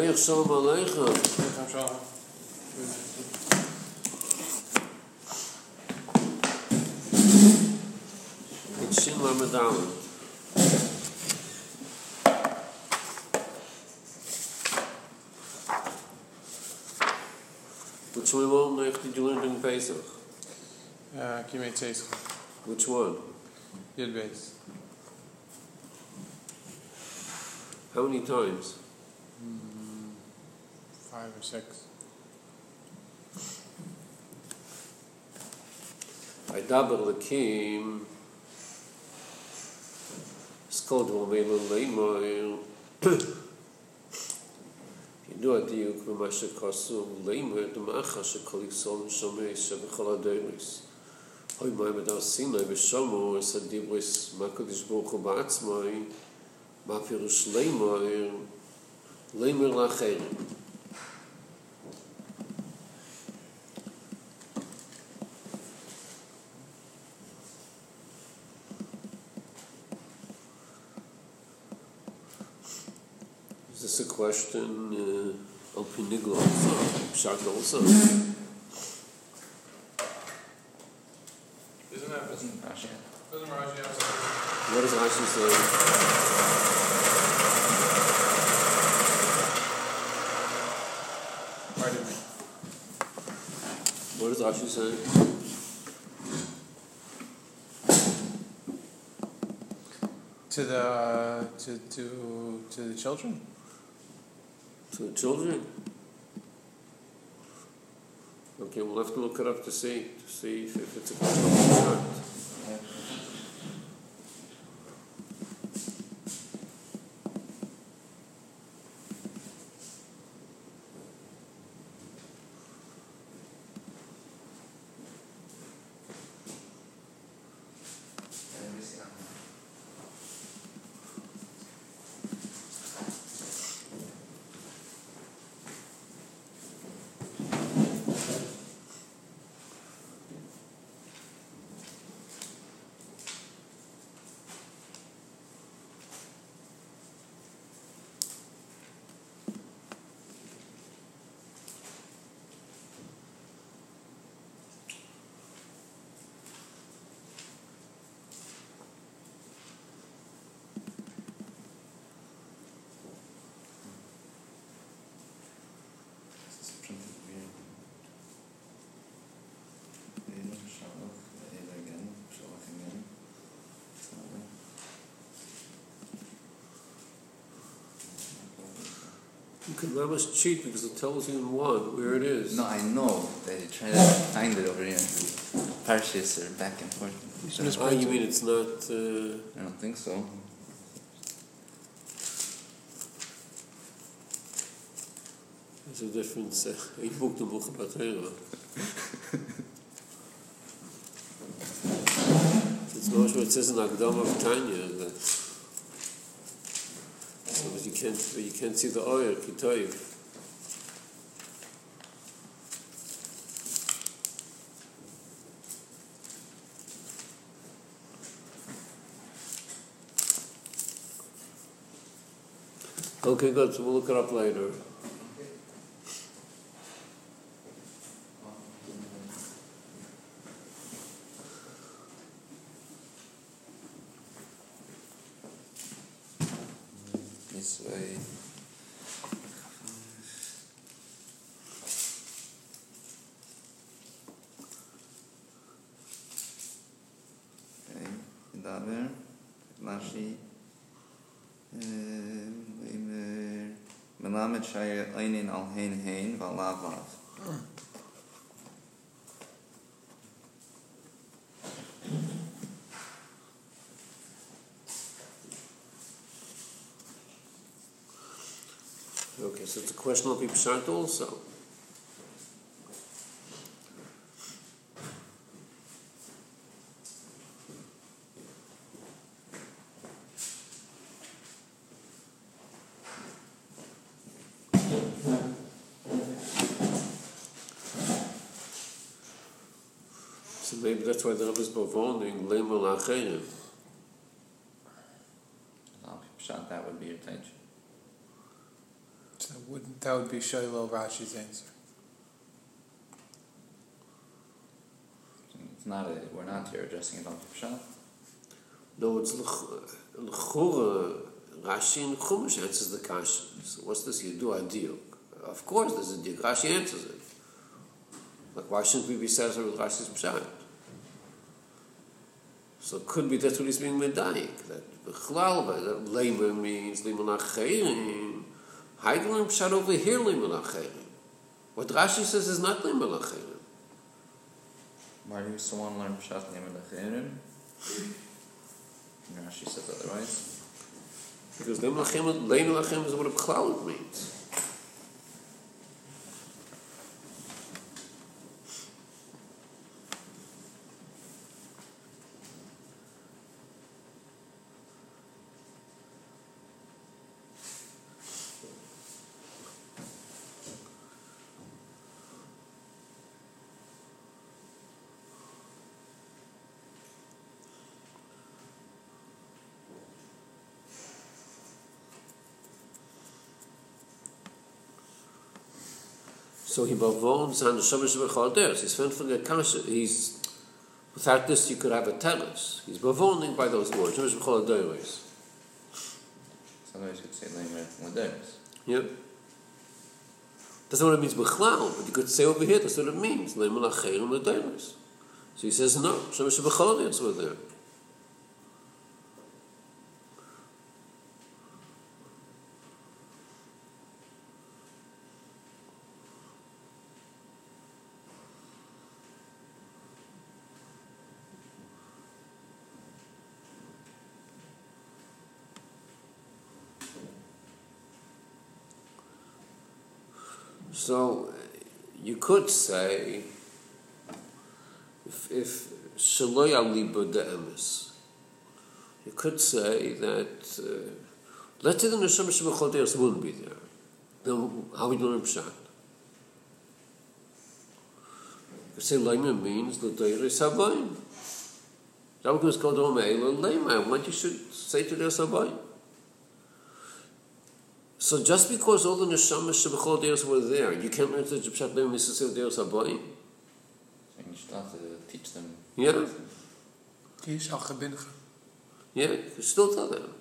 לא יחשוב עליך. שין ל"ד. Which one? Melech did you learn during Pesach? Uh, Kimei Tzeitzcha. Which one? Yud base. How many times? or 6. I dabber the kim skod vo velo leimo ki do at you ku ma she kosu leimo to ma kha she kol son so me se be khala deis hoy ma me da le be somo se di bris ma ba ats leimo leimo la khair Pshat? Isn't that Doesn't Rashi doesn't Rashi have something? What does Rashi say? Pardon me. What does Rashi say? To the to to to the children. To the children? Okay, we'll have to look it up to see, to see if, if it's a question of Pshat. This is printed weird. Eile, Shalach, Eile again, Shalach again. It's not right. You can almost cheat because it tells you in one where it is. No, I know. They try to find it over here. Parshas are back and forth. Ah, you mean it's not, uh, I don't think so. there's a difference. Uh, ich book the book about Torah. It's not what it says in Akdama of Tanya that so that you can't you can't see the oil kitoiv. Okay, good. So we'll look it up later. het zij een in al heen heen van laat laat. Okay, so it's a question of Ipshat also. That's why the Rebbe is bevoning Lemel Acherim. Pshat, that would be your tension. So would that would be Shiloh Rashi's answer. It's not a, we're not here addressing it on Pshat. No, it's L'chura, Rashi and Chumash answers the kasha. So what's this? You do a deal. Of course there's a deal. Rashi answers it. Like why shouldn't we be satisfied with Rashi's Pshat? So it could be that's what he's being medayik. That Bechlal, that labor means Liman Acherim. Heidelin Pshat over here Liman Acherim. What Rashi says is not Liman Acherim. Why do to learn Pshat Neman Achirim? Rashi says otherwise. Because Liman Acherim, Liman Acherim is what a Bechlal means. So he bavons on the Shamash B'chalders. He's found for the kasha. He's without this you could have a telos. He's bavoning by those words. Shamash B'chalders. Sometimes you could say Lemer Laderis. Yep. That's not what it means b'chlal, but you could say over here that's what it means. Leimul acherim l'deiros. So he says no. Shamash B'chalders were there. So you could say if if you could say that uh, let's say the neshama shebechodeos wouldn't be there. Then how we learn pshat? You say lema means the deire sabayim. That was called Omeila lema. What you should say to their sabayim? So just because all the neshamas shebechol deos were there, you can't learn the pshat leim misasir deos habayim. So you should have to teach them. Yeah, Kish al Chabincha. yeah, you still tell them.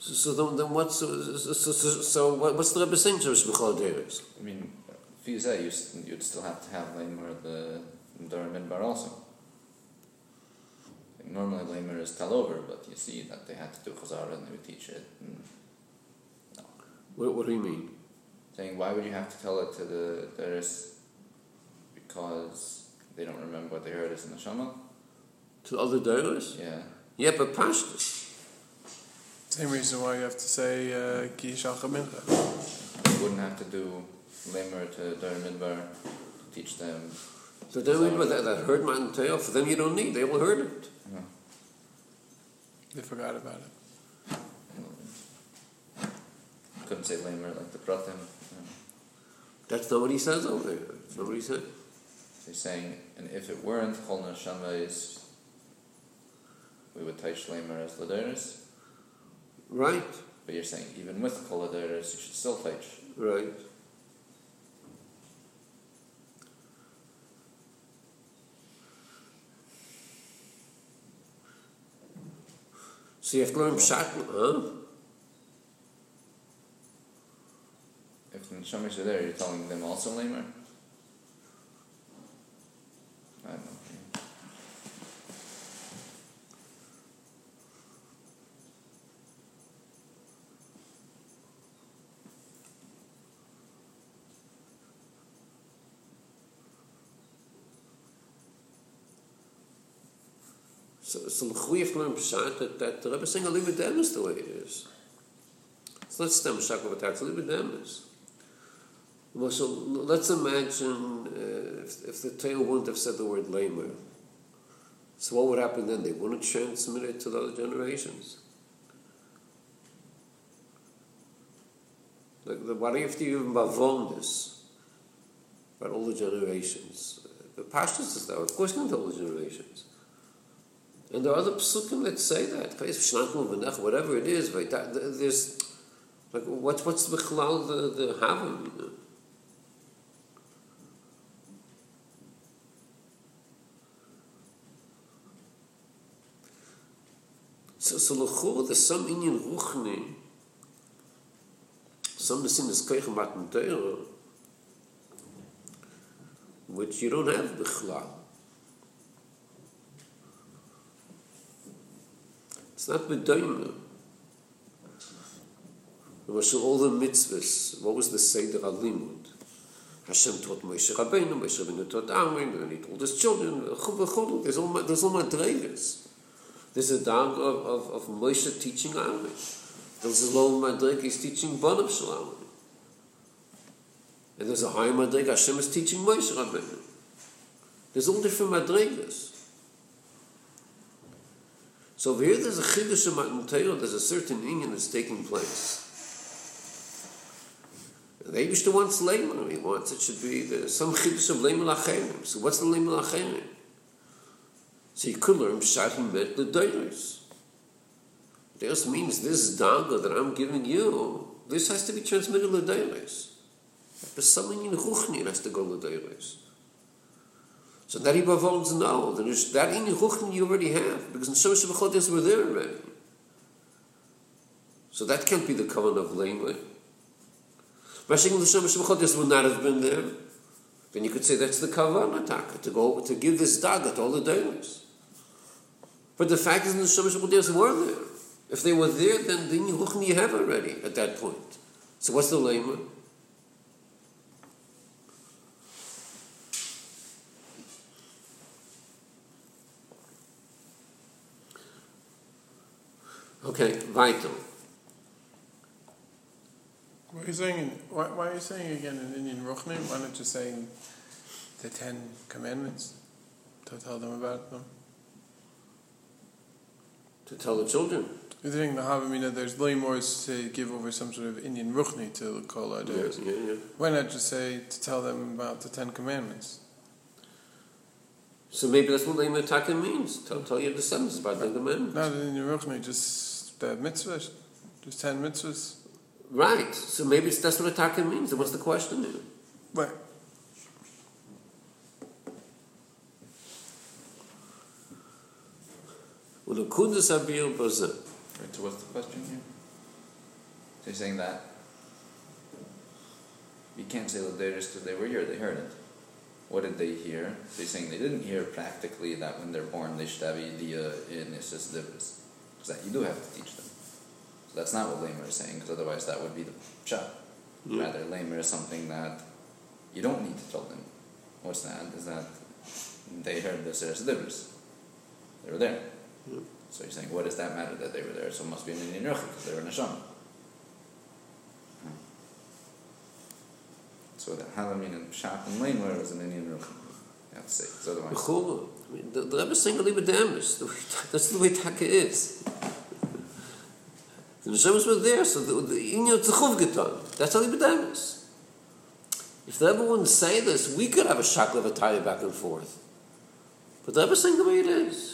So, so then, then what's so, so, so, so what, what's the Rebbe saying to shebechol deos? I mean, if you say you you'd still have to have Lemer the Dura Midbar also. Normally Lemer is tell over, but you see that they had to do Chazara and they would teach it. And What, what do you mean? saying, why would you have to tell it to the Deris? Because they don't remember what they heard is in the Shama? To other deos? Yeah. Yeah, but pashtus. Same reason why you have to say uh, Kish al You wouldn't have to do Lemer to Dura Midbar to teach them. So then we that, that heard man tell for them you don't need. They all heard it. No. They forgot about it. Couldn't say Lemer like the Pratim. Um, no. That's not what he says over there. That's not what he said. He's saying, and if it weren't Chol Neshamas, we would teach Lemer as Laderis. Right, But you're saying even with Chol Laderis, you should still teach. right. So you have to learn pshat, huh? The are there, you're telling them also Lemer? I don't know. So, so to learn pshat that, that the Rebbe saying, them is the way it is. It's not stem attack, leave it them is. Well, so let's imagine uh, if, if the Torah wouldn't have said the word lamer. So what would happen then? They wouldn't transmit it to the other generations. Like, the, why do you have to even bavon this about all the generations? The pashtus is there, of course, not all the generations. And there are other psukim that say that. Whatever it is, that- There's Like, what's, what's the the, the havim? So, so l'chur, there's some inyan ruchni, some nesim is koich matan teira, which you don't have bichlal. It's not bedoyme. Lמשל, all the mitzvahs, what was the Seder HaLimud? Hashem taught Moshe Rabbeinu, Moshe Rabbeinu taught Aaron, and he told his children, there's all, all madregas. There's a dag of, of, of Moshe teaching Aaron. There's a low madreg, he's teaching Banav Shalom. And there's a higher madreg, Hashem is teaching Moshe Rabbeinu. There's all different madregas. So here there's a chiddush of Torah, there's a certain inyan that's taking place. And the Eibishter wants Leimer, he wants it should be the, some chiddush of Leimer Lacherim. So what's the Leimer Lacherim? So you could learn Pshat Met the Deiros. This means this daga that I'm giving you, this has to be transmitted to Deiros. But something in Ruchni has to go to Deiros. So that then there's that in Ruchni you already have, because in Shosh V'chodes were there already. So that can't be the covenant of Leimer. Mashing the Shosh V'chodes would not have been there. Then you could say that's the kavanah to go to give this daga to all the dailies. But the fact is, the Shemesh Chodesh were there. If they were there, then the Yehuchni you have already at that point. So what's the lema? Okay, vital. What are you saying? Why, why are you saying again in inyan Ruchni? Why not just saying the Ten Commandments to tell them about them? To tell the children. Saying the Havamina, there's Leimors to give over some sort of inyan Ruchni to call our days. yeah, yeah. Why not just say to tell them about the Ten Commandments? So maybe that's what lema taka means. Tell, tell your descendants about the commandments. Not in inyan Ruchni, just the mitzvahs, just ten mitzvahs. Right. So maybe that's what taka means. Then what's the question here? Right. Well, the kudus abir bazeh. Right, so what's the question here? So you're saying that you can't say Laderis because they were here, they heard it. What did they hear? So you're saying they didn't hear practically that when they're born they should have idea in Isis Divris. Because that you do have to teach them. So that's not what Lamer is saying, because otherwise that would be the pshat. Yeah. Rather, Lamer is something that you don't need to tell them. What's that? Is that they heard the Isis Divris. They were there. So you're saying, what does that matter that they were there? So it must be an inyan because they were Neshama. So the Halamin and Pshat and Lamer was an inyan Yochid. You have to say, because. I mean, The, the Rebbe is saying Aliba. That's the way Taka is. The Neshemas were there, so the, the Inyan Tzechuv Getan. That's Aliba Damis. If the Rebbe wouldn't say this, we could have a shakla of a back and forth. But the Rebbe is saying the way it is.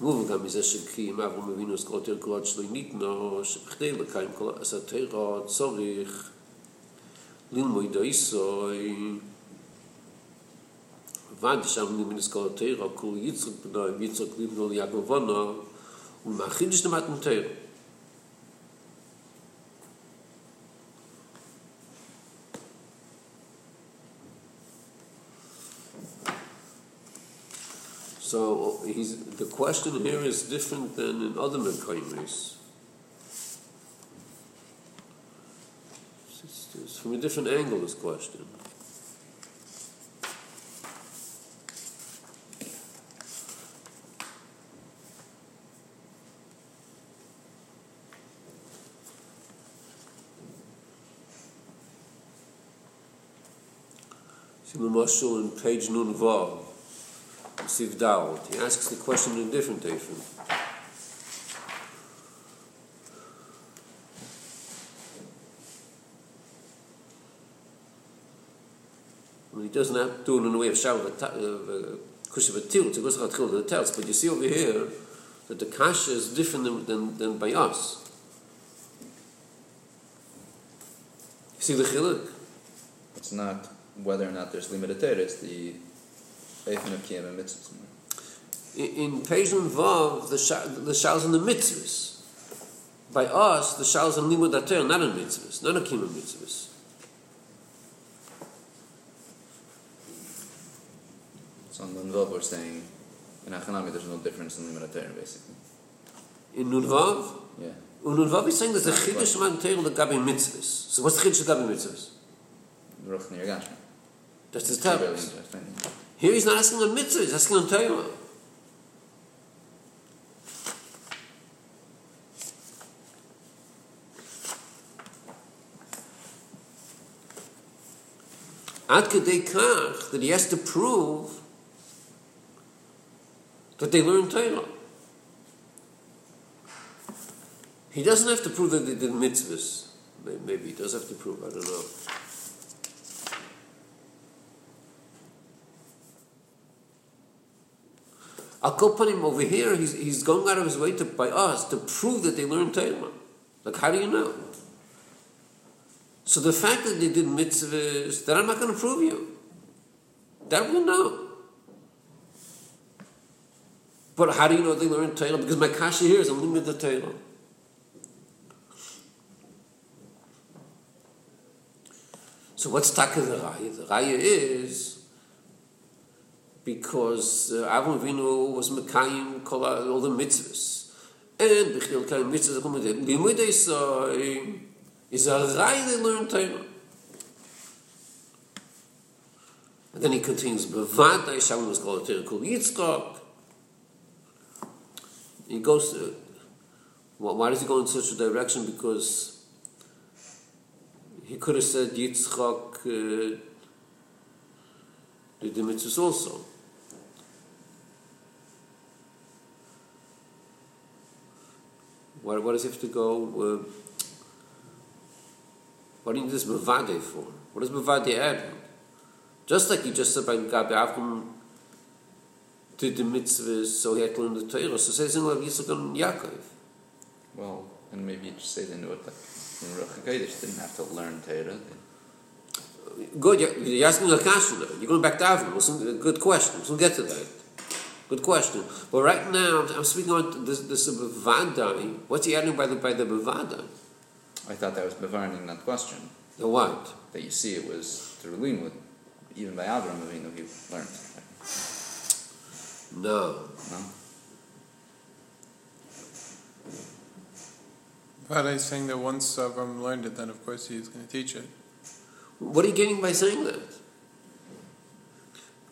גוב גם איזה שקים, אברו מבינו סקרות ירקות שלו ניתנו, שבכדי לקיים כל הסתרות, צוריך, לילמוי דויסוי, ועד שם נמין סקרות ירקו, יצרק בנו, יצרק לבנו, יגו בנו, ומאחיד שנמדנו תרק. So he's, the question here is different than in other Mekaimis. It's, from a different angle, this question. See the Marshal in page Nun Siv Dalit. He asks the question in a different way. He doesn't have to do it in the way of of uh, Kushav Atil, it's a Kushav the tells, but you see over here that the Kasha is different than, than, than by us. You see the Chiluk? It's not whether or not there's limited it's the Eifin of Kiyam and Mitzvahs. In, in Nun Vav, the, sha, the Shaul's in the mitzvahs. By us, the Shaul's in Limud HaTorah, not in mitzvahs, not in Kiyam mitzvahs. So on Lunvav we're saying, in Achanami there's no difference in limited Torah, basically. In Nun Vav, Yeah. Und nun war ich sagen, dass der Chiddush man Teil der Gabi Mitzvahs. So what's the Chiddush of Gabi Mitzvahs? Ruch Nir Gashmi. That's the Here he's not asking on Mitzvah, he's asking on Teil. Ad kedei kach that he has to prove that they learn Torah. He doesn't have to prove that they did mitzvahs. May- Maybe he does have to prove, I don't know. Him over here. He's, he's going out of his way to, by us to prove that they learned Torah. Like, how do you know? So the fact that they did mitzvahs, that I'm not going to prove you. That we know. But how do you know they learned Torah? Because my kasha here is a limited Torah. So what's taka the raya? The raya is because uh, Avram Avinu was Mekayim kol all the mitzvahs. And Bechil Kayim mitzvahs come with it. Limudei say is a raya they learn Torah. And then he continues, Bevadai Shalom was called Torah Kul Yitzchak. He goes, why why does he go in such a direction? Because he could have said Yitzchak uh, did the mitzvahs also. Why, why does he have to go? Uh, what do you need this Bavade for? What does Bavade add? Just like you just said by Gabi Avram did the mitzvahs, so he had to learn the Torah. So says in Yitzchak and Yaakov. Well, and maybe you just say they knew it, but in Ruch HaKodesh didn't have to learn Torah. Good, you're, you're asking a question now. You're going back to Avram. Some, good question. We'll get to that. Good question. But right now, I'm, I'm speaking on this, this Bavadai. What's he adding by the, by the Bavadai? I thought that was Bavarin in that question. The what? That you see it was through Linwood. Even by Avram Avinu he learned. No. No? But I'm saying that once Avram learned it, then of course he's going to teach it. What are you getting by saying that?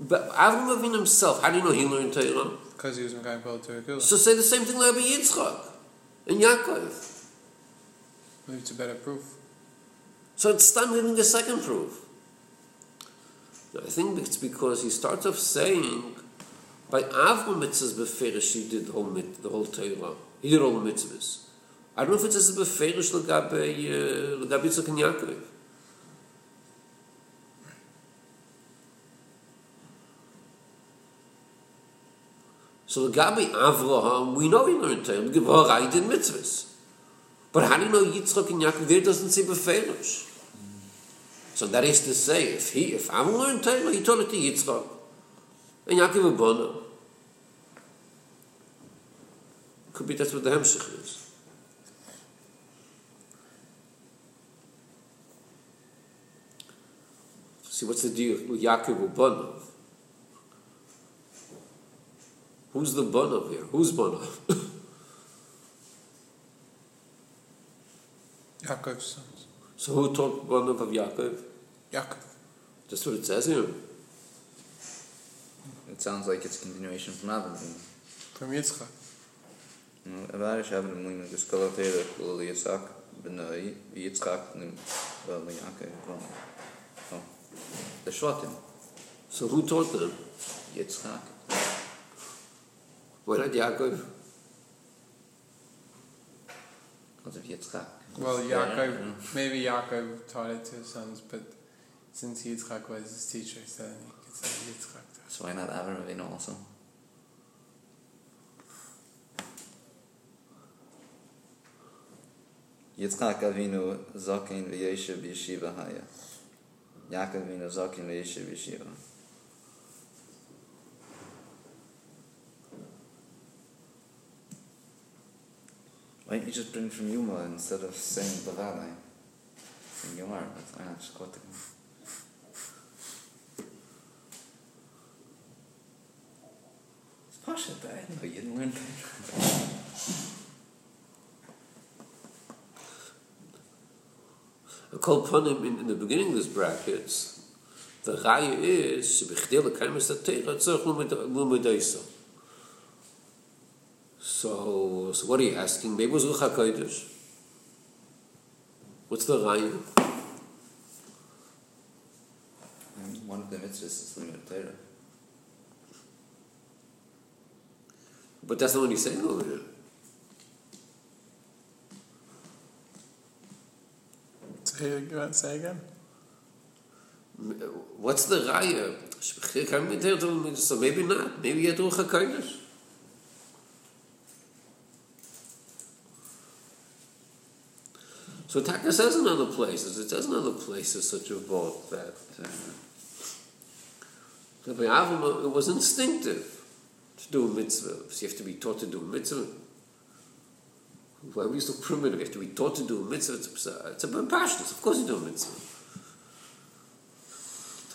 But Avram Avinu himself, how do you know he learned Torah? Because he was Mekayim Kol Torah. So say the same thing like Yitzchak and Yaakov. Maybe it's a better proof. So it's time giving the second proof. I think it's because he starts off saying, by Avram it says beferish he did the whole mit, the whole Torah. He did all the mitzvahs. I don't know if it says beferish legabe uh, legabe Yitzchak and Yaakov. So legabe Avraham, we know he learned Torah. Because he did mitzvahs. But how do you know Yitzchak and Yaakov there doesn't say beferish? So that is to say, if he, if Avram learned Torah, he taught it to Yitzchak. And Yaakov Abona. Could be that's what the Hemshech is. See, what's the deal with Yaakov Abona? Who's the Bonov here? Who's Bonov? Yaakov's sons. so who taught Bonov of Yaakov? Yaakov. That's what it says here. It sounds like it's a continuation from Avram Avinu. From Yitzchak. Avarish Avram Avinu Guskala Torah Kula Yitzchak Benoi Yitzchak Lim Well Yaakov well Oh The Shvatim So who taught them? Yitzchak. Not Yaakov? Because of Yitzchak. Well, Yaakov, maybe Yaakov taught it to his sons, but since Yitzchak was his teacher, so then he could say Yitzchak. So why not Avram Avinu also? Yitzchak Avinu Zakin v'Yeshiv Yeshiva Haya. Yaakov Avinu Zakin v'Yeshiv Yeshiva. Why don't you just bring from Yuma instead of saying Bavadai? Saying Yomar, why not just quote the It's Pasha, but I know you didn't learn A kol panim in, in the beginning of this brackets, the raya is shebichdei lekayim es haTeira tzorich lumedaisa. So, so what are you asking? Maybe it was Ruach HaKodesh. What's the raya? One of the mitzvahs is Limud Torah. But that's not what he's saying over here. Say it again. Say again. What's the raya? Shebichdei lekayim es haTeira So maybe not. Maybe he had Ruach HaKodesh. So Taka says in other places, it says in other places such a vote that uh, it was instinctive to do a mitzvah. So you have to be taught to do a mitzvah. Why are we so primitive? You have to be taught to do a mitzvah. It's a, it's a passionate. Of course you do a mitzvah.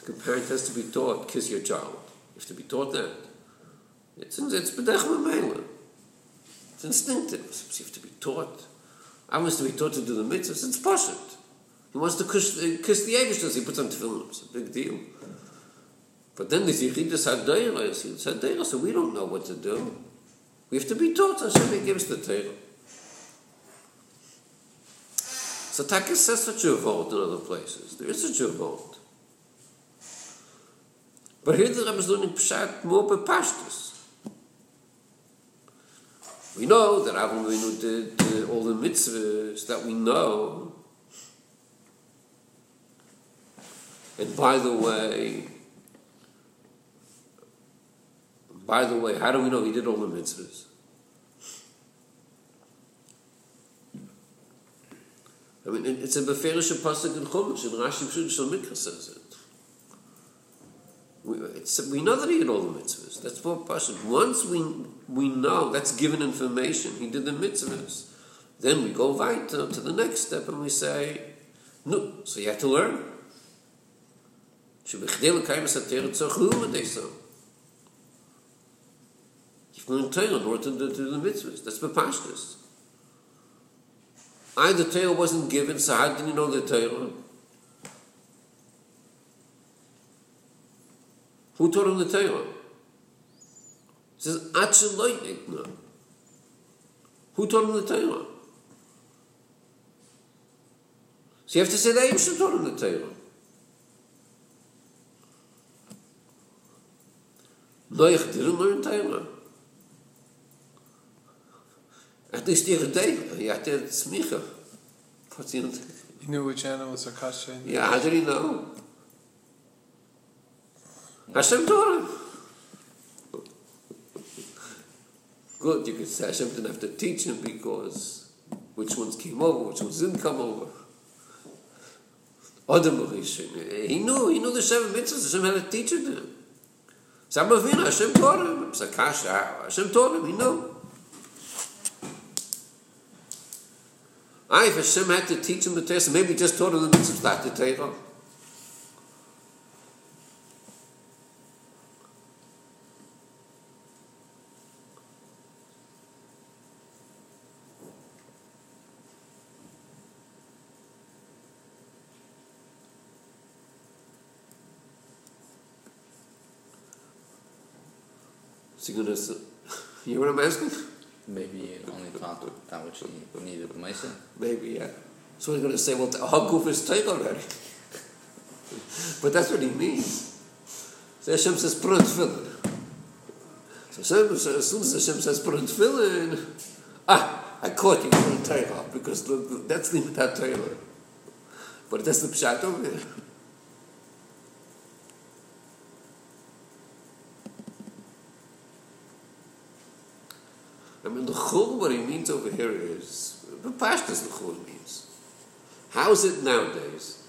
Like a parent has to be taught, kiss your child. You have to be taught that. It's, it's. It's instinctive. So you have to be taught. I to be taught to do the mitzvahs. It's pashut. He wants to kiss, uh, kiss the Eibush, he puts on tefillin. It's a big deal. But then there's Yichidus HaDeira. It's HaDeira, so we don't know what to do. We have to be taught. Hashem gives the Torah. So Takis says such a vote in other places. There is such a vote. But here the Rebbe is learning Pshat more by Pashtus. We know that Avram Avinu did uh, all the mitzvahs that we know. And by the way, by the way, how do we know he did all the mitzvahs? I mean, it- it's a beferish pasuk in Chumash, and Rashi Pshut Shal Mikra says it. We, we know that he did all the mitzvahs. That's what pasuk. Once we we know that's given information, he did the mitzvahs. Then we go weiter to the next step and we say, no, so you have to learn. שבכדי לקיים את התרא צריך ללמוד איסו. You've learned Torah in order to do, to the mitzvahs. That's Bepashtus. I, the Torah wasn't given, so how did you know the Torah? Who taught him the Torah? He says, Achaloinik, no. Who taught him the Torah? So you have to say that Yimsha taught him the Torah. Noach didn't learn Torah. At least he had a day. He had to smicha. You knew which animals are kosher. and- Yeah, how did he know? Hashem him. Good, you could say Hashem didn't have to teach him because which ones came over, which ones didn't come over. Adam Rishon, he knew, he knew the seven mitzvahs, Hashem had to teach it to him. Sam Avinu, Hashem taught him. Kasha, Hashem taught him, he knew. I, if Hashem had to teach him the Torah, maybe just taught him the mitzvahs, not the Torah. So you're gonna, s- you what I'm asking? Maybe he only taught that which he needed the Maisa. Maybe, yeah. So he's gonna say, well, Haguf is Torah already. but that's what he means. So Hashem says, put on tefillin. So as soon as Hashem says, put on tefillin, ah, I caught you because the, the, that's the Mitat Torah. But that's the Pshat over there. Means over here is, the pashtas the chul means. How is it nowadays?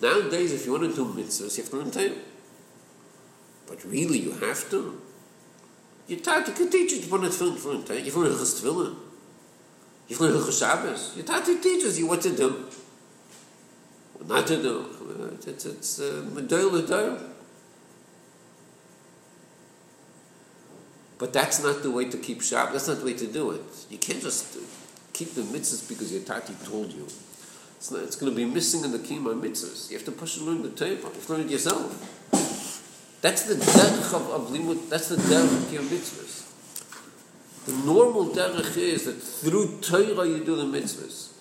Nowadays, if you want to do mitzvahs, you have to learn Torah. But really, you have to. Your tati can teach you to put on tefillin for Torah. You learn Hilchas Tefillin. You learn Hilchas Shabbos. Your tati teaches you what to do. What not to do. It's, it's uh, Medoil But that's not the way to keep sharp. That's not the way to do it. You can't just keep the mitzvahs because your tati told you. It's, not, it's going to be missing in the kima mitzvahs. You have to push and learn the Torah. You have to learn it yourself. That's the derech of, of limud. That's the derech of kima mitzvahs. The normal derech is that through Torah you do the mitzvahs.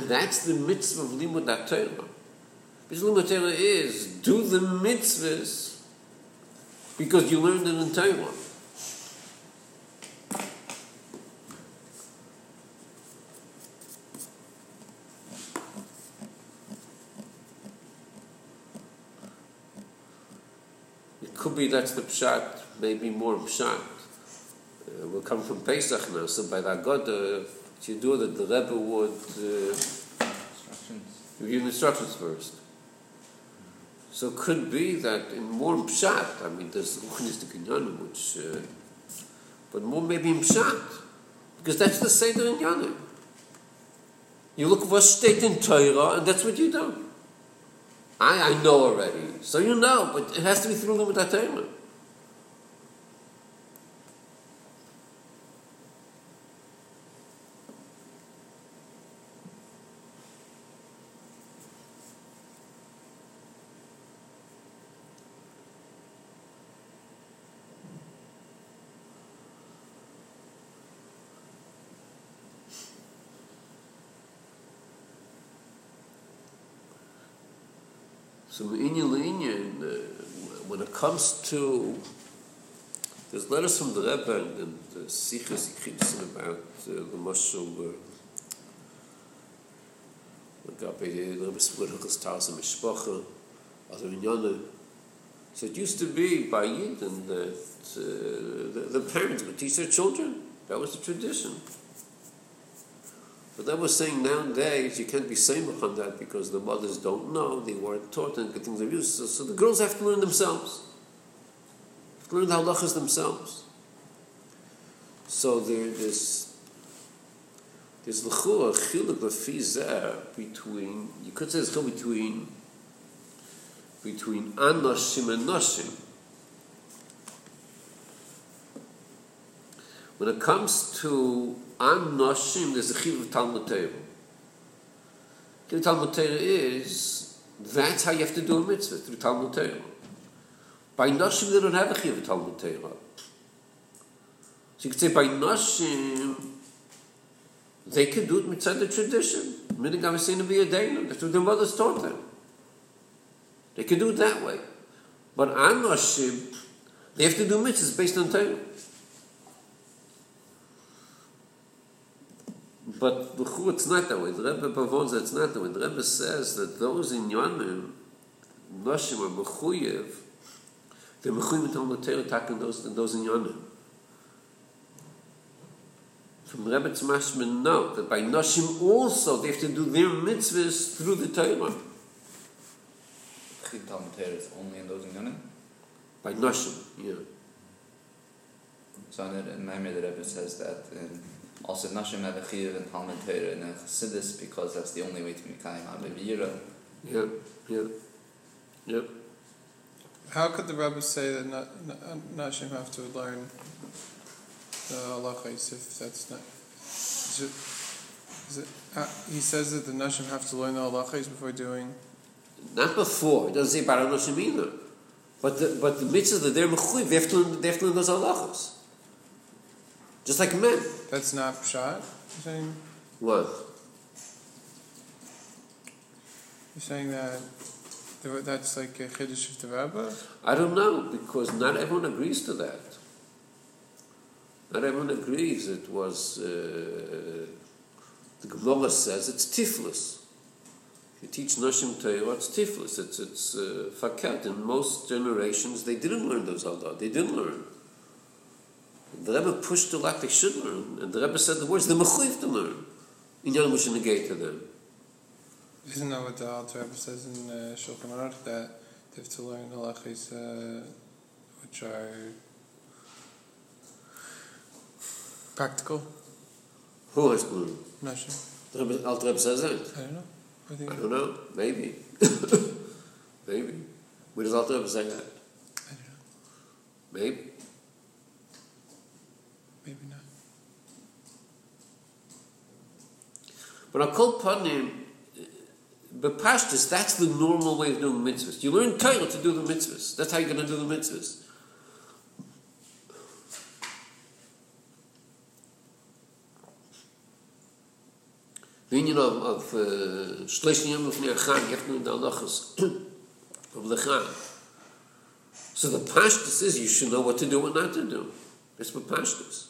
And that's the mitzvah of limud Torah. Because limud Torah is do the mitzvahs because you learned it in Torah. It could be that's the pshat, maybe more pshat. Uh, we'll come from Pesach now, so by that God, uh, you do that the Rebbe would uh, give instructions first. So it could be that in more pshat, I mean, there's one is the kinyanim, which, uh, but more maybe in pshat, because that's the seder in yanim. You look for state in Torah, and that's what you do. I, I know already, so you know, but it has to be through Limud Torah. So inyan inyan, uh, when it comes to there's letters from the Rebbe and the Sikhs Yichidsim about uh, the Mashal uh, לגבי the Rebbe Sfur Hilchas Taz Mishpacha other Inyana so it used to be by Yidden that uh, the, the parents would teach their children. That was the tradition But I was saying nowadays you can't be same on that because the mothers don't know, they weren't taught and things are used. So, so the girls have to learn themselves. Have to learn the halachas themselves. So there, there's there's l'chua chiluk lefizeh between you could say it's chiluk between between anoshim and noshim. When it comes to an noshim there's of Talmud Torah. The Talmud Torah is that's how you have to do a mitzvah through Talmud Torah. By noshim they don't have a chiv Talmud Torah. So you could say by noshim they could do it mitzvah the tradition. Meaning I was to be a daily. That's what their mothers taught them. They could do it that way. But an noshim they have to do mitzvahs based on Torah. But the Chu, it's not that way. The Rebbe pavons it's not that way. The Rebbe says that those in Yonim, Noshim are Mechuyev, they're Mechuyev in Talmud Torah, taking those, those in Yonim. From Rebbe Tzmashman note that by Noshim also they have to do their mitzvahs through the Torah. Chid Talmud Torah is only in those in Yonim. By Noshim, yeah. So in, Maimer the Rebbe says that in, also Nashim have a chiyuv in Talmud Torah and a Chassidus because that's the only way to be Mekayim Abivira. Yeah, yeah, yeah. How could the Rebbe say that na- na- Nashim have to learn the halachas if that's not? Is it, Is it, uh, he says that the Nashim have to learn the halachas before doing. Not before. It doesn't say Baranoshim either. But the, but the mitzvah that they're mechuyev, they have to learn, they have to learn those halachas. Just like men. That's not pshat. You're saying What? you're saying that that's like a chiddush of the Rebbe. I don't know because not everyone agrees to that. Not everyone agrees. It was uh, the Gemara says it's tiflis. If you teach Nashim Torah, it's tiflis. It's it's uh, fakat. In most generations, they didn't learn those halachot. They didn't learn. The Rebbe pushed a lot they should learn, and the Rebbe said the words they're mechuyev to learn. In Yom Moshe negate to them. Isn't that what the Alter Rebbe says in uh, Shulchan Aruch that they have to learn halachas uh, which are practical? Who has to learn? Nashim. The Rebbe, Alter Rebbe says that. I don't know. I think I don't know. Maybe. Maybe. Where does Alter Rebbe say that? I don't know. Maybe. Maybe not. But I'll call Panim, Bepashtis, that's the normal way of doing mitzvahs. You learn Torah to do the mitzvahs. That's how you're going to do the mitzvahs. The union of, of uh, Shlesh Yom of know the halachas of the Chan. So the Pashtus is you should know what to do and not to do. That's what Pashtus.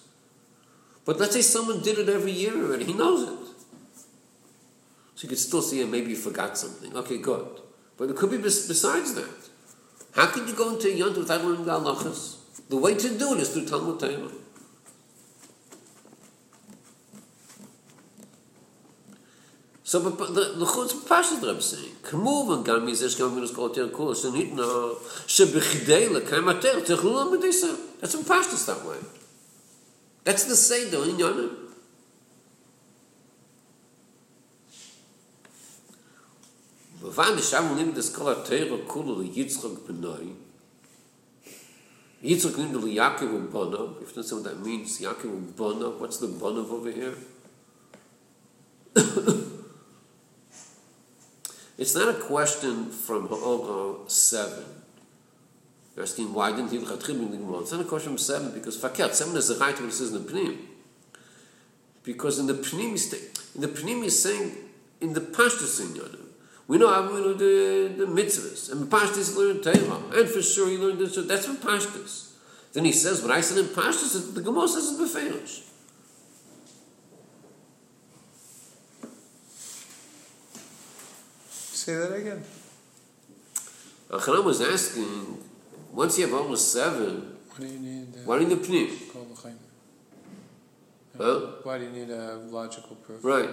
But let's say someone did it every year already. He knows it. So you could still see him, maybe you forgot something. Okay, good. But it could be bes- besides that. How can you go into a yont without learning the halachas? The way to do it is through Talmud Torah. So but the the chutz pashat Rebbe saying, k'muvan gam mizesh gam minus kol ter kol shenitna shebechdei lekayim ater tzech lulom b'disa. That's pashtas that way. That's the seder in Yonim. Wann ich am nimm das Kolatere kulu Yitzchak benoi. Yitzchak nimmt the Yaakov and Bono. If that's what that means, Yaakov and Bono. What's the Bono over here? it's not a question from Ha'ora 7. You're asking why didn't he Chatchim in the Gemara? It's not a question from 7 because Fakat, 7 is the right what it says in the Pnim. Because in the Pnim, he's ta- in the Pnim he's saying, in the Pashtus in Yonim, we know how we know the, the mitzvahs. And Pashtus learned Torah. And for sure he learned this. So that's from Pashtus. Then he says, what I said in Pashtus, the Gemara says it Befeirish. Say that again. Achanam was asking, once you have almost seven, What do you need? Uh, why the Pnim? Kol? Huh? Why do you need a logical proof? Right.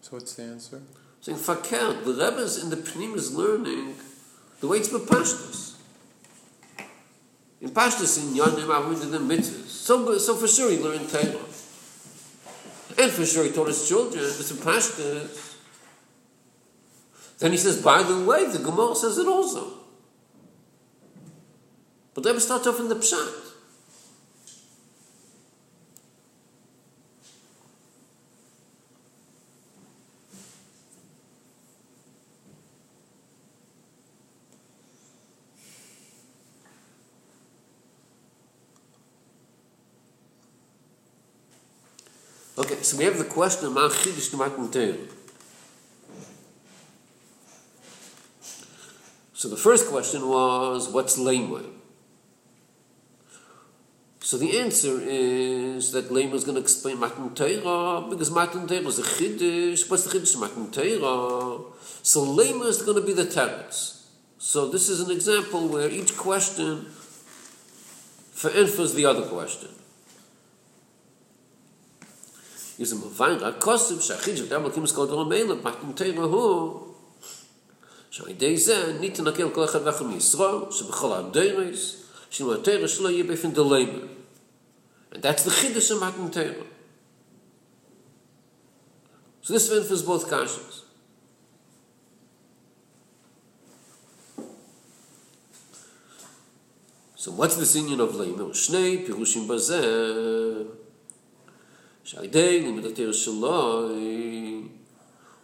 So what's the answer? Saying, Fakel, the Rebbe's in the Pnim is learning the way it's Bepashtus. In Pashtus, in Yonim, to the mitzvahs. So, so for sure he learned Torah. And for sure he taught his children, it's in Pashtus. Then he says, by the way, the Gemara says it also. But Rebbe starts off in the Pshat. Okay, so we have the question of Man Chiddush to Matan So the first question was, what's Lema? So the answer is that Lema is going to explain Matan Torah because Matan Torah is a Chiddush. What's the Chiddush Matan Torah? So Lema is going to be the Teretz. So this is an example where each question for is the other question. is im fein a kosem shachid da mo kims kodro meil patim tema hu שעל ידי זה ניתן נקל כל אחד ואחר מישראל, שבכל הדרס, שלא יותר שלא יהיה באופן דלמה. And that's the chidus of Matan Teira. So this went for both kashas. So what's the sinion of Leim? Or Shnei, Pirushim Bazeh. Shai Dei, Limit HaTeir Shaloi.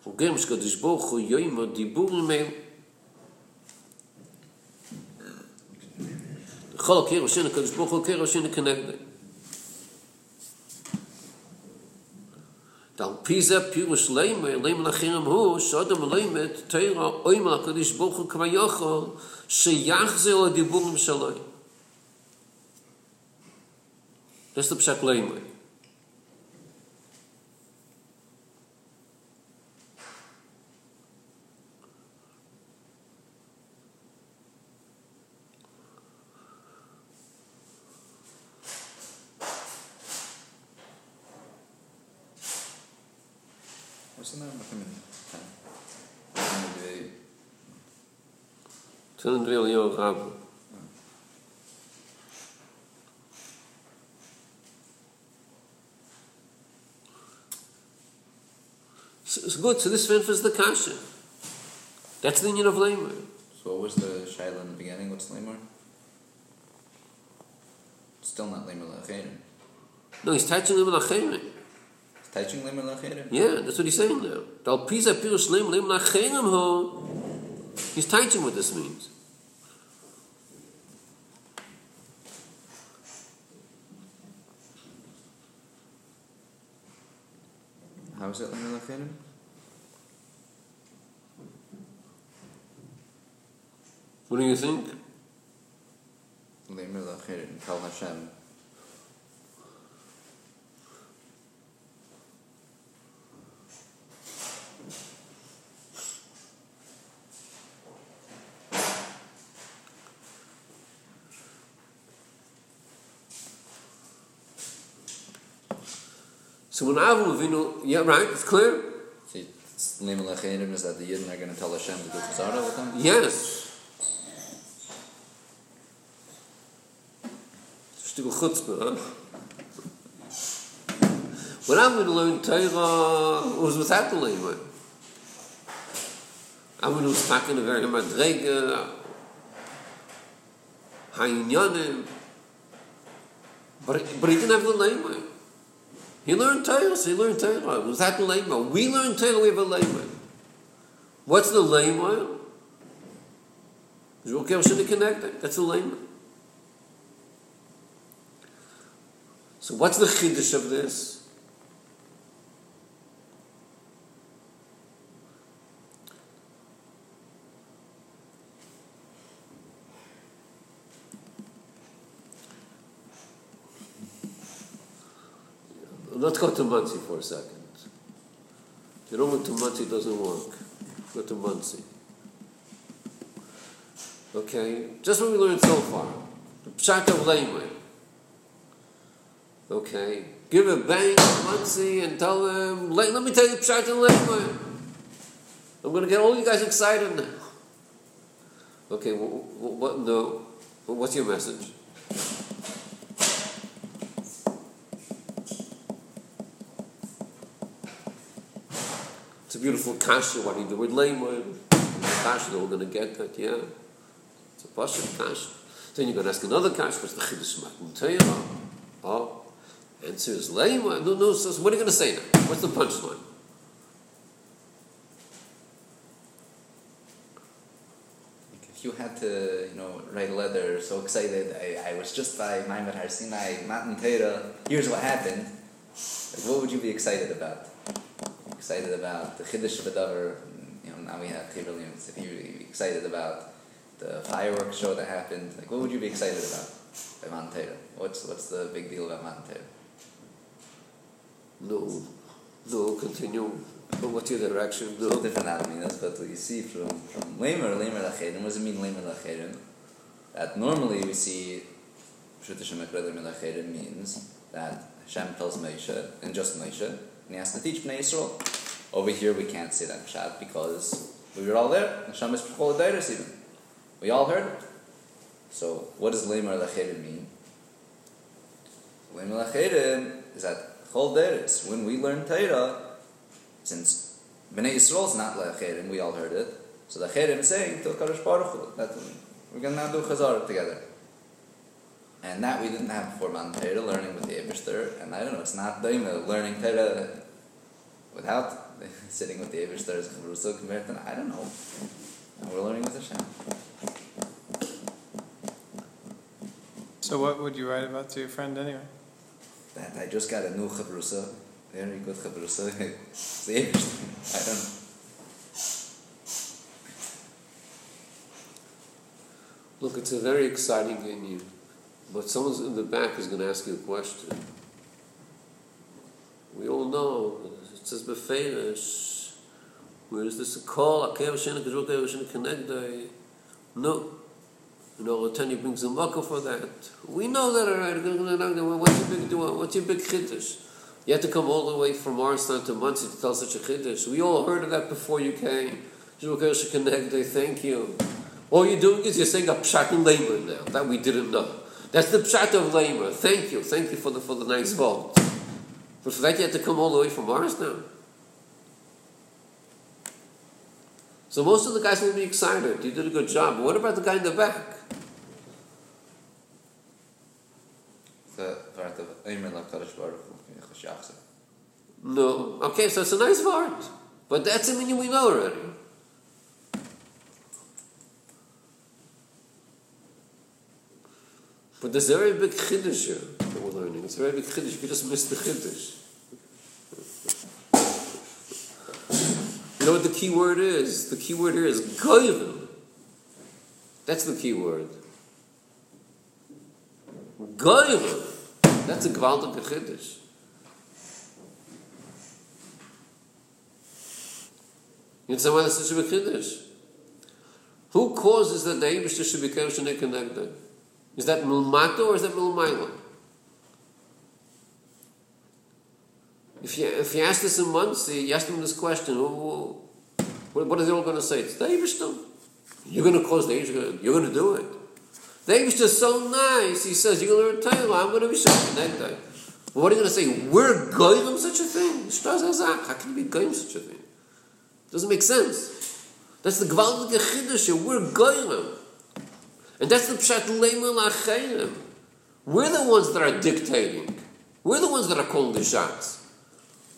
und gem sk des boch yoym und di bugel mem khol ke rosen kan sk khol ke rosen kan dann pisa pyrus leim und leim nach ihrem ho so dem leim mit teira oym nach des boch kvayach se das ist der Tun wir ja Rab. It's good, so this is the kasha. That's the union of Leimai. So what was the Shaila in the beginning? What's Lamar? Still not Lamar Lacherim. No, he's touching in Achayim. He's touching Lamar Lacherim? Yeah, that's what he's saying now. Dal Pisa Pirush Leim Lachayim Ho. He's touching what this means. How is it Lamar Lacherim? What do you think? Kal Hashem. So when Avram Avinu, yeah, right, it's clear? See, Lamar Lacherim is that the Yidden are going to tell Hashem to do Chazara with them? Yes. Shtickle chutzpah, huh? When I'm going to learn Torah, it was without the language. I'm going to talk in a very madrega, ha'inyanim, but, but he didn't have the language. He learned Torah, so he learned Torah. It was that the language. We learn Torah, we have a language. What's the language? Is okay, should connected. That's the language. So what's the chiddush of this? Go Monsey for a second. You know what to Monsey doesn't work. Go to Monsey. Okay, just what we learned so far. The Pshat of Layman. Okay, give a bang to and tell them, let, let me tell you Pshat of Layman. I'm going to get all you guys excited now. Okay, what, what, no, what's your message? Beautiful kasha. What you do with layman? Kasha, they're all going to get that, yeah. It's a pasha kasha. Then you're going to ask another kasha. What's the chiddush matan Torah? Oh, answer is layman. No, no. So what are you going to say now? What's the punchline? If you had to, you know, write a letter so excited, I, I was just by Maimed Har Sinai, Matan Torah, here's what happened, like, what would you be excited about? Excited about the Chiddush of a you know, now we have Chivrilians, if you would be excited about the fireworks show that happened, like, what would you be excited about Matan What's, what's the big deal about Torah? No, no. Continue. But what's your direction? It's No. different anatomy. That's what we see from from Lamer, Lamer Lacherim. What does it mean, Lamer Lacherim? That normally we see Pshut Hashem Ekra Lamer Lacherim means that Hashem tells Moshe, and just Moshe, and teach Bnei Yisrael. Over here we can't say that Pshat because we were all there. Hashem is Pshut Dairis even. We all heard. So what does Lamer Lacherim mean? Lamer Lacherim is that Chol Dairis, when we learn Torah, since Bnei Yisrael is not lecherim, we all heard it. So the cherim is saying to Kadosh Baruch Hu that we're going to now do chazar together. And that we didn't have before Matan Torah, learning with the Eberster. And I don't know, it's not Daima, learning Torah without sitting with the Eberster as Chavrusa compared to, I don't know. And we're learning with Hashem. So what would you write about to your friend anyway? That I just got a new Chavrusa, very good Chavrusa. it's the Eberster. I don't know. Look, it's a very exciting game. But someone in the back is going to ask you a question. We all know, it says Beferish, where is this call? No. You know, Tanya brings a makkah for that. We know that already. What's your big deal? What's your big chiddush? You had to come all the way from Morristown to Monsey to tell such a chiddush. We all heard of that before you came. Thank you. All you're doing is you're saying a pshat in now that we didn't know. That's the pshat of labor. Thank you. Thank you for the, for the nice mm. vote. But for that you had to come all the way from Morristown. So most of the guys will be excited. You did a good job. But what about the guy in the back? No. Okay, so it's a nice word. But that's a meaning we know already. But there's a very big chiddush here that we're learning. It's a very big chiddush. We just missed the chiddush. You know what the key word is? The key word here is goyim. That's the key word. Goyim. That's a gewaltige chiddush. You understand why this is a chiddush? Who causes that the Eibush should be kosher and is that milmato or is that milmaila? If you, if you ask this in Monsey, you ask them this question, what, what are they all going to say? It's the. You're going to cause the. You're going to do it. The Eibishter is so nice. He says, you're going to Torah. I'm going to be showing that day. what are you going to say? We're going to such a thing? How can you be going such a thing? It Doesn't make sense. That's the gewaltige chiddush. We're going and that's the pshat leimel achayim. We're the ones that are dictating. We're the ones that are calling the shots.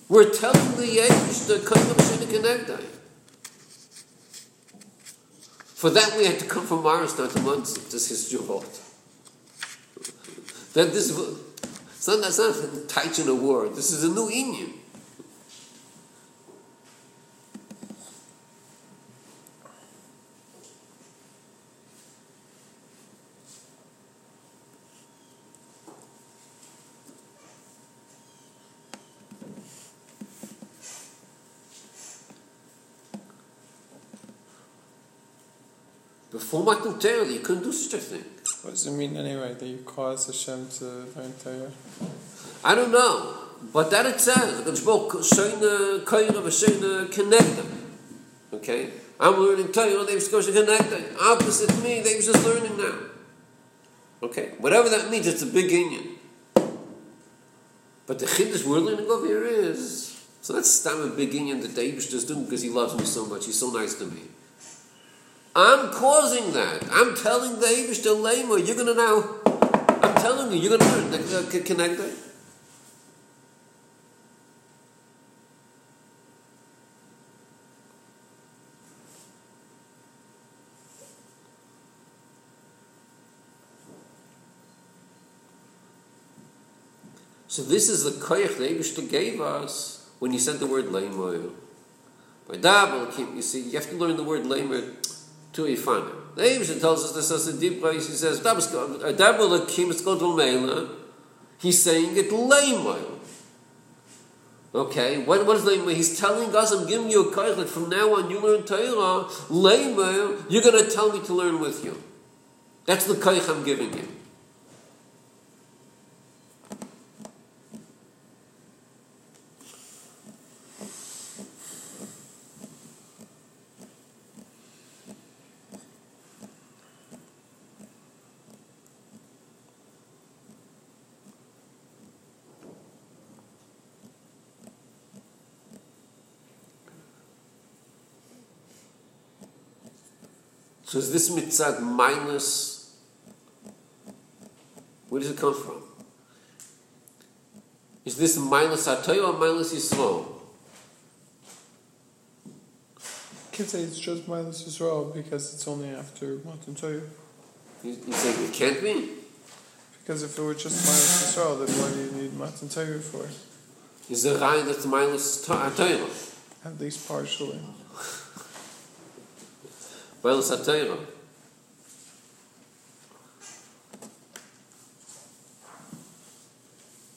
We're telling the Yesh the kind of Shina For that we had to come from Morristown to Monsey. This is Juhot. That this it's not, not a word. This is a new Indian. Before Matan Torah, you couldn't do such a thing. What does it mean anyway, that you cause Hashem to learn Torah? I don't know. But that it says, it's about Shayna Kaira V'Shayna Connected. Okay? I'm learning Torah, they're supposed to connect it. Opposite me, they're just learning now. Okay? Whatever that means, it's a big union. But the chiddush we're learning over here is, so that's stam a big union that David just doing because he loves me so much, he's so nice to me. I'm causing that. I'm telling the Abish to Lema, you're going to now, I'm telling you, you're going to connect it. So this is the koyach the Eibushter gave us when he said the word leimer. By double, you see, you have to learn the word leimer to Ifana. The Eivishan tells us this as a deep place. He says, uh, Meila. He's saying it Leimail. Okay, what, what is Leimail? He's telling us, I'm giving you a koich that from now on you learn Torah. Leimail, you're going to tell me to learn with you. That's the koich I'm giving you. So is this mitzad minus Where does it come from? Is this Milas Atayah or Milas Yisrael? Kids say it's just minus Yisrael because it's only after Matan Torah. You, you say it can't be? Because if it were just minus Yisrael, then what do you need Matan Torah for? Is the Rai that's minus Atayah? At least partially. Milas Atayah.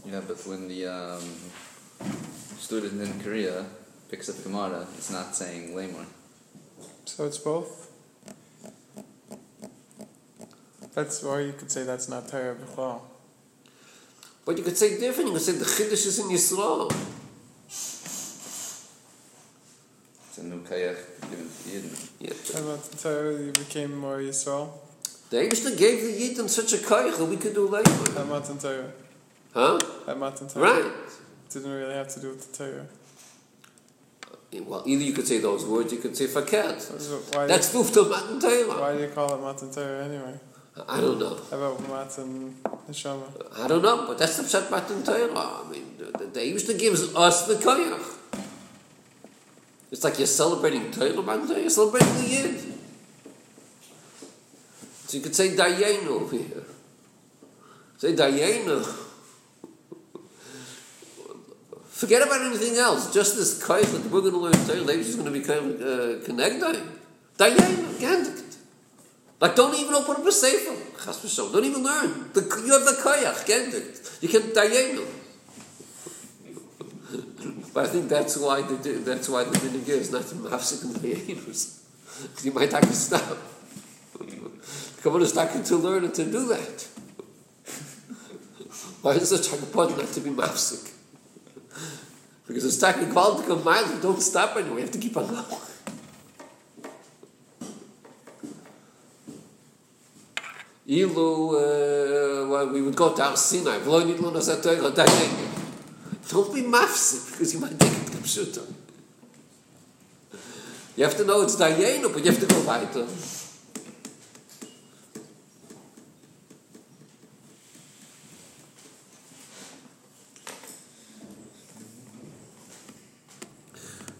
Yeah, but when the um, student in Korea picks up Gemara, it's not saying Lamor. So it's both? That's why you could say that's not Torah B'chal. But you could say different. You could say the Chiddush is in Yisrael. It's a new kayach given to Yidden. Yeah. And Matan Torah, you became more Yisrael. The Eibishter gave the Yidden such a koich that we could do later. At Matan Torah. Huh? At Matan Torah. Right. Didn't really have to do with the Torah. Well, either you could say those words, you could say faket. So why, That's Dufta Matan Torah. why do you call it Matan Torah anyway? I don't know. How about Matan Neshama? I don't know, but that's the Pshat Matan Torah. I mean, the, the, the Eibishter gives us the koich. It's like you're celebrating Torah Torah, you're celebrating the Yid. So you could say Dayenu here. Say Dayenu. Forget about anything else. Just this koich that we're going to learn Torah, Eibishter is going to become uh, connected. Dayenu, Gandik. Like, don't even open up a sefer. Chas. Don't even learn. The, you have the koyach, it. You can dayenu. But I think that's why the di- that's why the minhag is not mafsik and dayenus. Because you might to stop. Come on, start to learn and to do that. why is such point not to be mafsik? Because it's talking quality of miles, you don't stop anyway. You have to keep on going. Ilu, uh, well, we would go to our Sinai. V'lo nidlu nasat Torah dayenu. Don't be mafsik because you might take it kapshuta. You have to know it's dayenu, but you have to go weiter.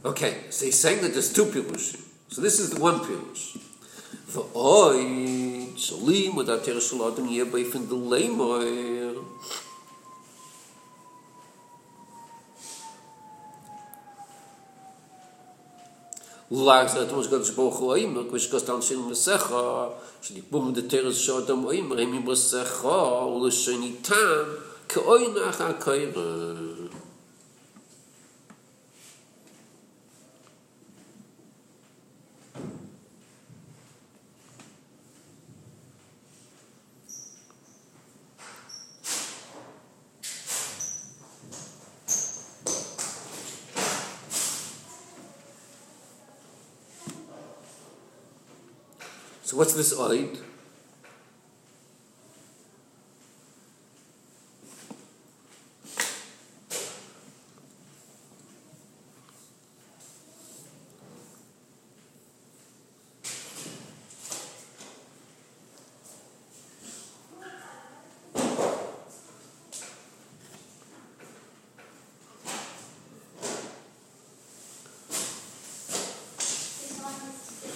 Okay, so he's saying that there's two pirushim. So this is the one pirush. ואוי, צולים ודעתר של אדם יהיה באופן דלמר. לאג זאת מוס גאנץ בוך רואים, כמו שקוסטן של מסך, שנקבום דתר של אדם רואים, ראים עם מסך, ולשניתן, כאוי נח הקיירה. So what's this oid?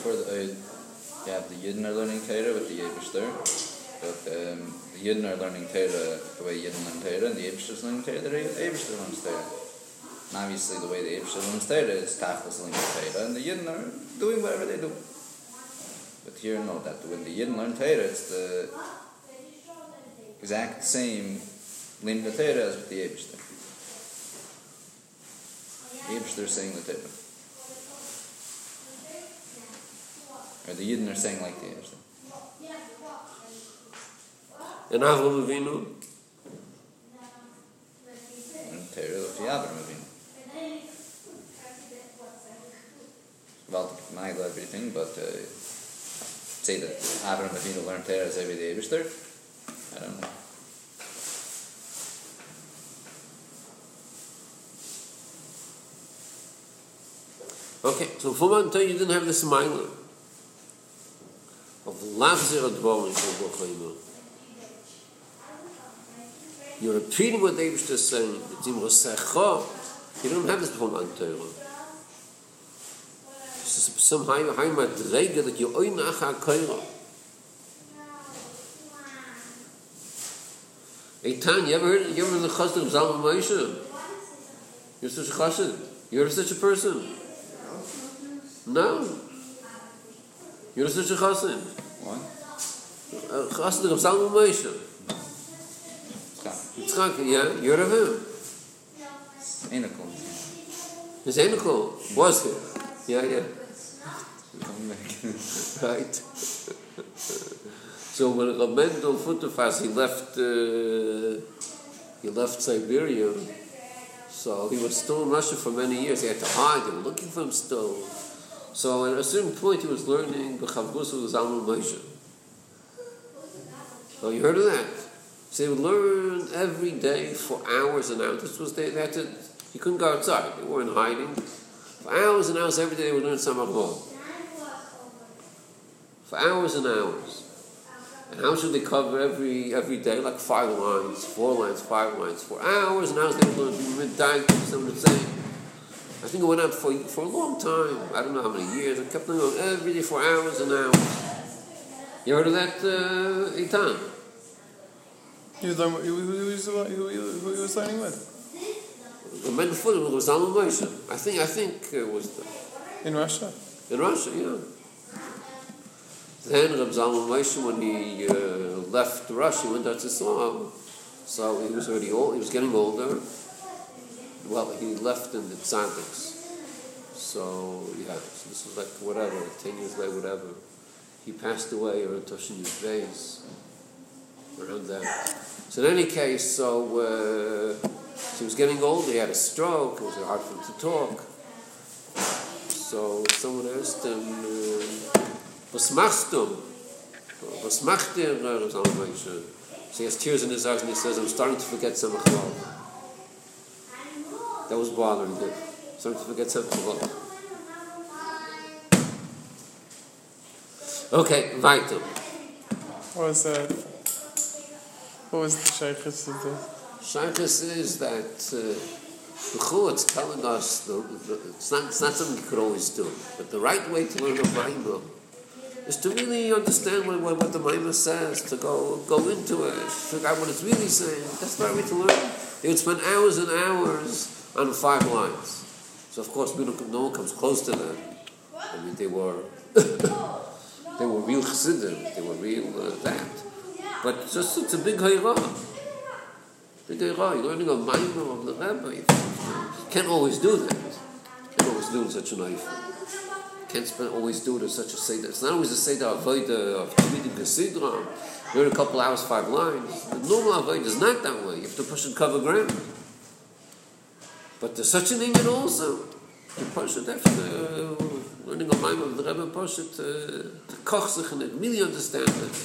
For the, uh, you have the Yidden are learning Torah with the Yebishter, but um, the Yidden are learning Torah the way Yidden learn Torah, and the Yebishter is learning Torah the way Yebishter learns Torah. And obviously the way the Yebishter learns Torah is Tachlis learning Torah, and the Yidden are doing whatever they do. But here, no, that when the Yidden learn Torah, it's the exact same learning Torah as with the Yebishter. The Yebishter is saying the Torah. Or the Yidden are saying like the Yebishter. And Avram Avinu? And Torah of Yavram Avinu. Well, my everything, but uh, say that Avram Avinu learned Torah as every day Yebishter. I don't know. Okay, so for one time you didn't have this mile. Of lachzer advorim from Bochayim. You're repeating what the Eibush is saying. It's in Rosecha. You don't have this on Torah. This is some high, high madrega that you oin acha koira. Eitan, you ever heard, you ever heard the chassid of Zalman Moshe? You're such a chassid. You're such a person. No. You're such a chassid. What? A chassid of Zalman Moshe. Tzchak. Yitzchak, yeah, you're of him. Einikel. His Enochel was here. Yeah, yeah. Come back. Right. so when Rab Mendel Futterfass, he left, uh, he left Siberia, so he was still in Russia for many years. He had to hide, they were looking for him still. So at a certain point he was learning B'chavgus with Zalman Moshe. So you heard of that? So they would learn every day for hours and hours. This was they, they had to, you couldn't go outside. They were in hiding. For hours and hours every day they would learn Samach for hours and hours. And how should they cover every every day? Like five lines, four lines, five lines, for hours and hours. They would learn midday, some would say. I think it went on for for a long time. I don't know how many years. It kept on going every day for hours and hours. You heard of that, uh, Itan? He was, who, who, was, who, who, he was learning with? The men foot was Zalman Moshe. I think I think it was the, In Russia? in Russia. Yeah. Then Reb Zalman Moshe, when he uh, left Russia, he went out to Islam. So he was already old. He was getting older. Well, he left in the Tzadiks. So yeah, so this was like whatever, ten years later, whatever. He passed away or Toshin days around that. So in any case, so uh, he was getting older. He had a stroke. It was hard for him to talk. So someone asked him. Uh, was machst du? Was macht ihr? So he has tears in his eyes and he says, I'm starting to forget some Chalal. That was bothering him. Starting to forget some Chalal. Okay, weiter. What was that? What was the shaykhis of this? Shaykhis is that uh, the it's telling us, the, the, it's, not, it's not something you could always do, but the right way to learn a Bible is to really understand what, what, what the Maimah says, to go go into it, figure out what it's really saying. That's the right way to learn. They would spend hours and hours on five lines. So of course, no one comes close to that. I mean, they were they were real chassidim. They were real uh, that. But just it's a big hayra. Big hayra. You're learning a Maimah of the Rebbe. You can't always do that. You can't always do such a knife can't spend, always do it as such a seder. It's not always a seder avodah of Tamidim Gesidra. Learn a couple hours, five lines. The normal avodah is not that way. You have to push and cover ground. But there's such an Indian also. Push it after uh, learning a mime of the Rebbe, push it uh, to koch sich in it, really understand it.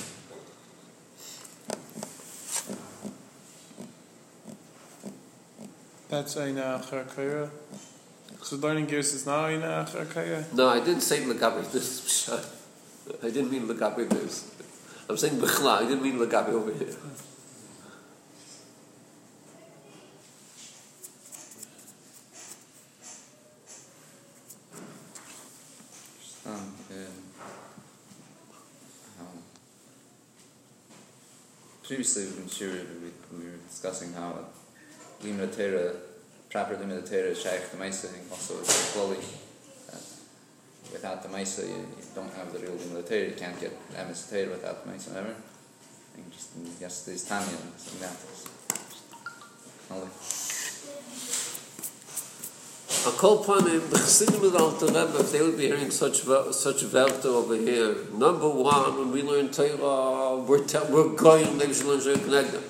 That's Aina Achar So learning gears is not Aina Achar No, I didn't say Lagabi this. I didn't mean Lagabi this. I'm saying Bechla, I didn't mean Lagabi over here. Previously, when Shira, we, we were discussing how Limud Torah, proper is Shaykh the Maisa, and also it's slowly that uh, without the Maisa, you, you don't have the real Limit you can't get Torah without the Maisa, ever. And just in yesterday's Tanya, and like that. Only. A kol panim, the Chassidim of the Alter Rebbe, they would be hearing such such Werte over here, number one, when we learn Torah, we're, te- we're going, should learn Torah Knegdim.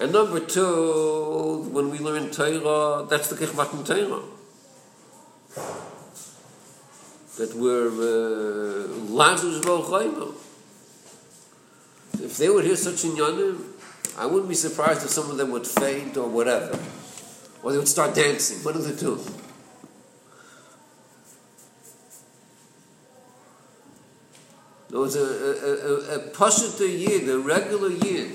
And number two, when we learn Torah, that's the Kechmatan Torah. That we're uh, Lazarus Volchayim. If they would hear such inyanim, I wouldn't be surprised if some of them would faint or whatever. Or they would start dancing. One of the two. There was a, a, a, a Pashut yid, a regular yid,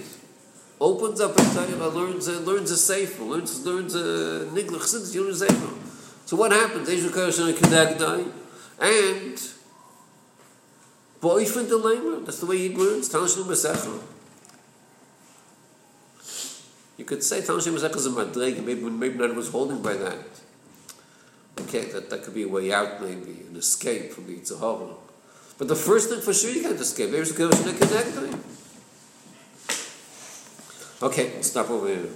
opens up a Torah, learns a, learns a sefer, learns learns a nigla chassidus, you a sefer. So what happens? Eishu Kodesh and a Kedagdai, and boyfriend the lamer. That's the way he learns. Tanshim Masecha. You could say Tanshim Masecha is a madreg, maybe maybe not was holding by that. Okay, that, that could be a way out, maybe an escape from the Yitzhahara. But the first thing for sure you can't escape. Eishu Kodesh and a Kedagdai. Okay, stop over here.